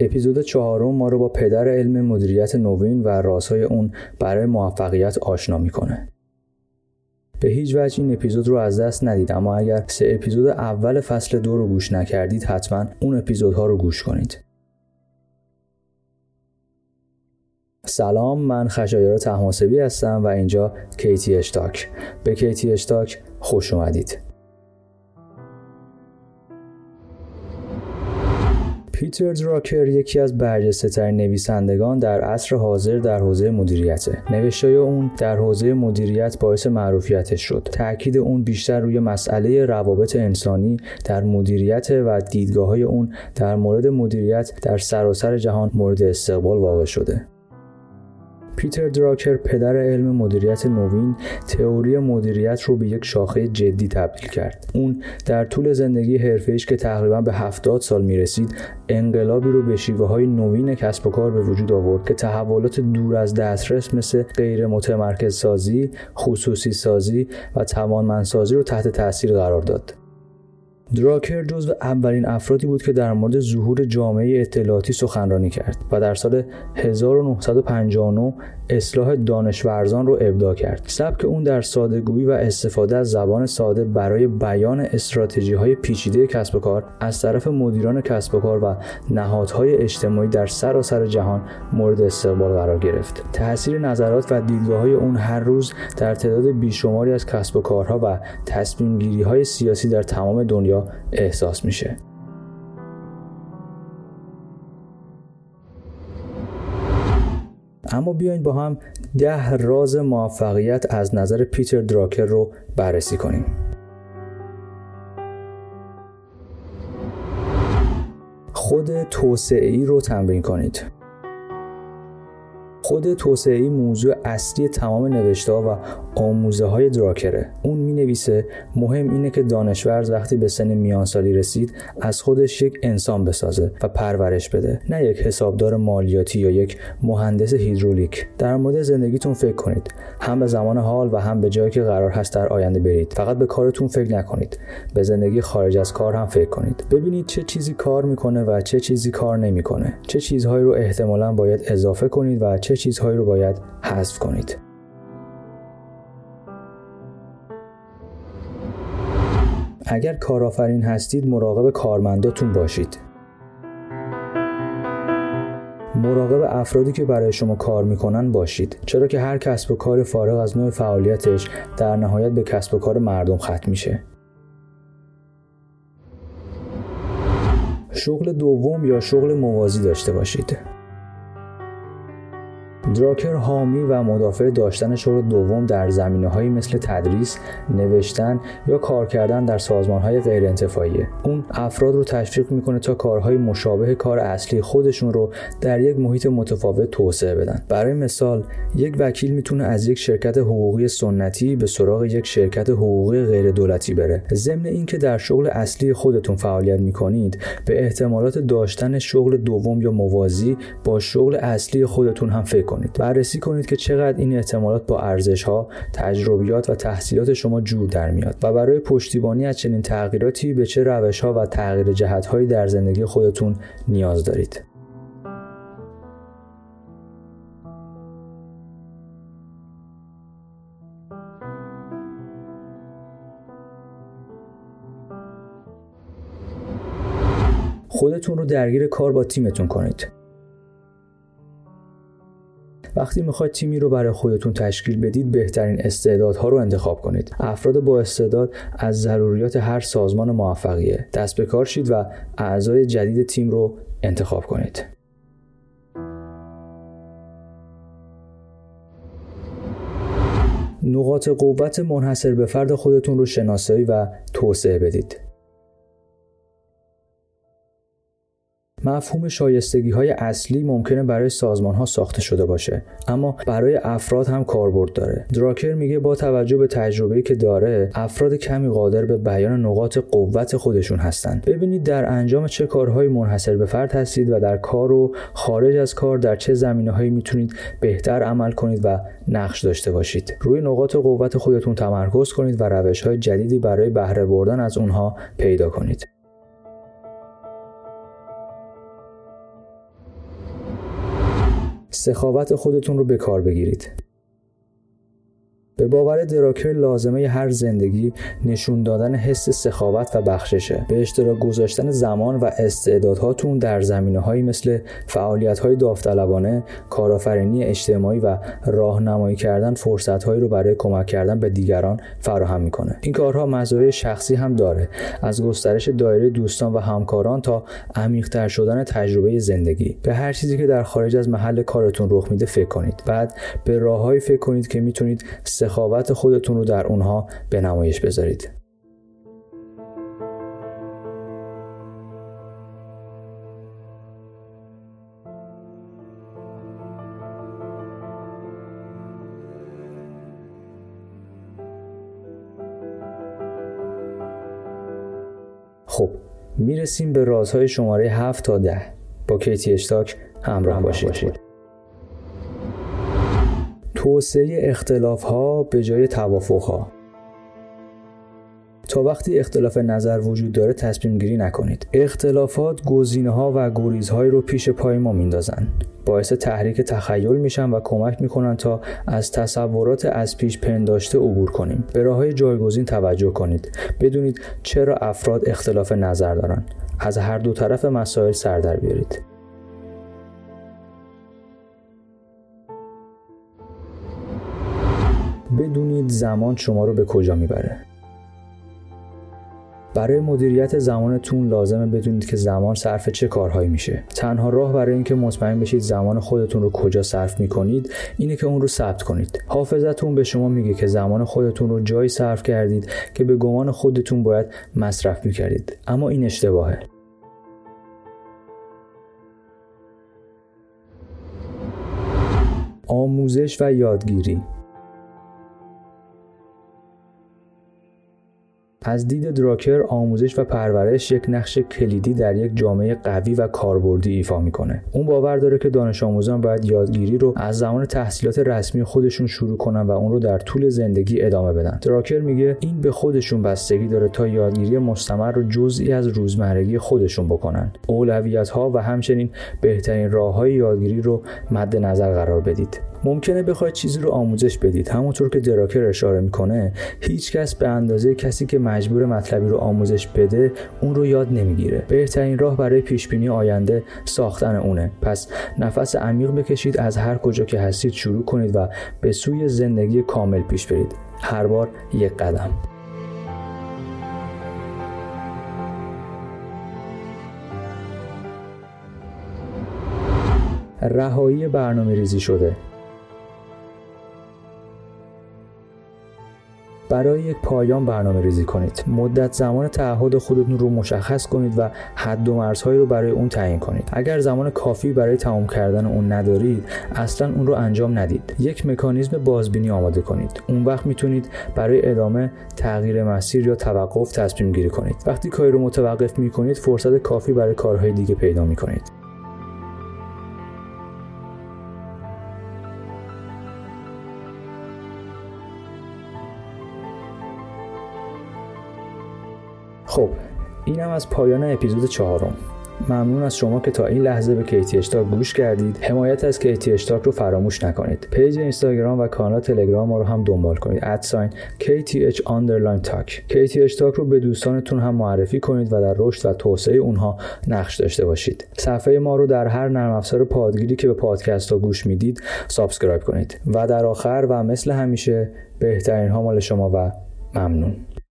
اپیزود چهارم ما رو با پدر علم مدیریت نوین و رازهای اون برای موفقیت آشنا می‌کنه. به هیچ وجه این اپیزود رو از دست ندید اما اگر سه اپیزود اول فصل دو رو گوش نکردید حتما اون اپیزودها رو گوش کنید. سلام من خشایار تحماسبی هستم و اینجا کیتی اشتاک به کیتی اشتاک خوش اومدید پیتر دراکر یکی از برجسته ترین نویسندگان در عصر حاضر در حوزه مدیریته. نوشتای اون در حوزه مدیریت باعث معروفیتش شد. تاکید اون بیشتر روی مسئله روابط انسانی در مدیریت و دیدگاه های اون در مورد مدیریت در سراسر جهان مورد استقبال واقع شده. پیتر دراکر پدر علم مدیریت نوین تئوری مدیریت رو به یک شاخه جدی تبدیل کرد اون در طول زندگی حرفه‌ایش که تقریبا به 70 سال می‌رسید انقلابی رو به شیوه های نوین کسب و کار به وجود آورد که تحولات دور از دسترس مثل غیر متمرکز سازی، خصوصی سازی و توانمندسازی رو تحت تاثیر قرار داد. دراکر جزو اولین افرادی بود که در مورد ظهور جامعه اطلاعاتی سخنرانی کرد و در سال 1959 اصلاح دانشورزان رو ابدا کرد. سبک اون در سادهگویی و استفاده از زبان ساده برای بیان استراتژی های پیچیده کسب و کار از طرف مدیران کسب و کار و نهادهای اجتماعی در سراسر جهان مورد استقبال قرار گرفت. تاثیر نظرات و دیدگاه های اون هر روز در تعداد بیشماری از کسب و کارها و تصمیم گیری های سیاسی در تمام دنیا احساس میشه. اما بیاین با هم ده راز موفقیت از نظر پیتر دراکر رو بررسی کنیم. خود توسعه ای رو تمرین کنید. خود توسعه موضوع اصلی تمام نوشته و آموزه های دراکره. اون می نویسه مهم اینه که دانشورز وقتی به سن میانسالی رسید از خودش یک انسان بسازه و پرورش بده. نه یک حسابدار مالیاتی یا یک مهندس هیدرولیک. در مورد زندگیتون فکر کنید. هم به زمان حال و هم به جایی که قرار هست در آینده برید. فقط به کارتون فکر نکنید. به زندگی خارج از کار هم فکر کنید. ببینید چه چیزی کار می‌کنه و چه چیزی کار نمی‌کنه. چه چیزهایی رو احتمالا باید اضافه کنید و چه چیزهایی رو باید حذف کنید. اگر کارآفرین هستید مراقب کارمنداتون باشید. مراقب افرادی که برای شما کار می‌کنن باشید. چرا که هر کسب و کار فارغ از نوع فعالیتش در نهایت به کسب و کار مردم ختم میشه. شغل دوم یا شغل موازی داشته باشید. دراکر حامی و مدافع داشتن شغل دوم در زمینه هایی مثل تدریس، نوشتن یا کار کردن در سازمان های غیر انتفاعیه. اون افراد رو تشویق می‌کنه تا کارهای مشابه کار اصلی خودشون رو در یک محیط متفاوت توسعه بدن. برای مثال، یک وکیل می‌تونه از یک شرکت حقوقی سنتی به سراغ یک شرکت حقوقی غیر دولتی بره. ضمن اینکه در شغل اصلی خودتون فعالیت می‌کنید، به احتمالات داشتن شغل دوم یا موازی با شغل اصلی خودتون هم فکر کنید. بررسی کنید که چقدر این احتمالات با ارزش ها تجربیات و تحصیلات شما جور در میاد و برای پشتیبانی از چنین تغییراتی به چه روش ها و تغییر جهت هایی در زندگی خودتون نیاز دارید. خودتون رو درگیر کار با تیمتون کنید. وقتی می‌خواید تیمی رو برای خودتون تشکیل بدید بهترین استعدادها رو انتخاب کنید. افراد با استعداد از ضروریات هر سازمان موفقیه. دست به کار شید و اعضای جدید تیم رو انتخاب کنید. نقاط قوت منحصر به فرد خودتون رو شناسایی و توسعه بدید. مفهوم شایستگی های اصلی ممکنه برای سازمان ها ساخته شده باشه اما برای افراد هم کاربرد داره. دراکر میگه با توجه به تجربه که داره افراد کمی قادر به بیان نقاط قوت خودشون هستند. ببینید در انجام چه کارهایی منحصر به فرد هستید و در کار و خارج از کار در چه زمینه هایی می‌تونید بهتر عمل کنید و نقش داشته باشید. روی نقاط قوت خودتون تمرکز کنید و روش های جدیدی برای بهره بردن از اونها پیدا کنید. سخاوت خودتون رو به کار بگیرید. به باور دراکر لازمه هر زندگی نشون دادن حس سخاوت و بخششه. به اشتراک گذاشتن زمان و استعدادهاتون در زمینه هایی مثل فعالیت های داوطلبانه کارآفرینی اجتماعی و راهنمایی کردن فرصت هایی رو برای کمک کردن به دیگران فراهم می‌کنه. این کارها مزایای شخصی هم داره. از گسترش دایره دوستان و همکاران تا عمیقتر شدن تجربه زندگی. به هر چیزی که در خارج از محل کارتون رخ میده فکر کنید. بعد به راههایی فکر کنید که می‌تونید سخاوت خودتون رو در اونها به نمایش بذارید. خب می‌رسیم به رازهای شماره 7 تا 10 با کیتی اشتاک همراه باشید. توسعه اختلاف ها به جای توافق ها تا وقتی اختلاف نظر وجود داره تصمیم گیری نکنید. اختلافات گزینه ها و گریزهایی رو پیش پای ما میندازن. باعث تحریک تخیل میشن و کمک می‌کنن تا از تصورات از پیش پنداشته عبور کنیم. به راه های جایگزین توجه کنید. بدونید چرا افراد اختلاف نظر دارن. از هر دو طرف مسائل سر در بیارید. بدونید زمان شما رو به کجا می‌بره. برای مدیریت زمانتون لازمه بدونید که زمان صرف چه کارهایی میشه. تنها راه برای اینکه مطمئن بشید زمان خودتون رو کجا صرف می‌کنید اینه که اون رو ثبت کنید. حافظتون به شما میگه که زمان خودتون رو جایی صرف کردید که به گمان خودتون باید مصرف می‌کردید. اما این اشتباهه. آموزش و یادگیری. از دید دراکر آموزش و پرورش یک نقش کلیدی در یک جامعه قوی و کاربردی ایفا می‌کنه. اون باور داره که دانش آموزان باید یادگیری رو از زمان تحصیلات رسمی خودشون شروع کنن و اون رو در طول زندگی ادامه بدن. دراکر میگه این به خودشون بستگی داره تا یادگیری مستمر رو جزئی از روزمرگی خودشون بکنن. اولویت ها و همچنین بهترین راه های یادگیری رو مد نظر قرار بدید. ممکنه بخواید چیزی رو آموزش بدید. همونطور که دراکر اشاره می‌کنه هیچ کس به اندازه کسی که مجبور مطلبی رو آموزش بده اون رو یاد نمی‌گیره. بهترین راه برای پیش بینی آینده ساختن اونه. پس نفس عمیق بکشید از هر کجا که هستید شروع کنید و به سوی زندگی کامل پیش برید. هر بار یک قدم. رهایی برنامه ریزی شده. برای یک پایان برنامه ریزی کنید. مدت زمان تعهد خودتون رو مشخص کنید و حد و مرزهایی رو برای اون تعیین کنید. اگر زمان کافی برای تمام کردن اون ندارید اصلا اون رو انجام ندید. یک مکانیزم بازبینی آماده کنید. اون وقت می‌تونید برای ادامه تغییر مسیر یا توقف تصمیم گیری کنید. وقتی کاری رو متوقف می‌کنید فرصت کافی برای کارهای دیگه پیدا می‌کنید. خب اینم از پایان اپیزود چهارم. ممنون از شما که تا این لحظه به KTH Talk گوش کردید. حمایت از KTH Talk رو فراموش نکنید. page اینستاگرام و کانال تلگرام ما رو هم دنبال کنید. at sign KTH underline talk KTH Talk رو به دوستانتون هم معرفی کنید و در رشد و توسعه اونها نقش داشته باشید. صفحه ما رو در هر نرم افزار پادگیری که به پادکست ها گوش می‌دید subscribe کنید. و در آخر و مثل همیشه بهترین ها مال شما و ممنون.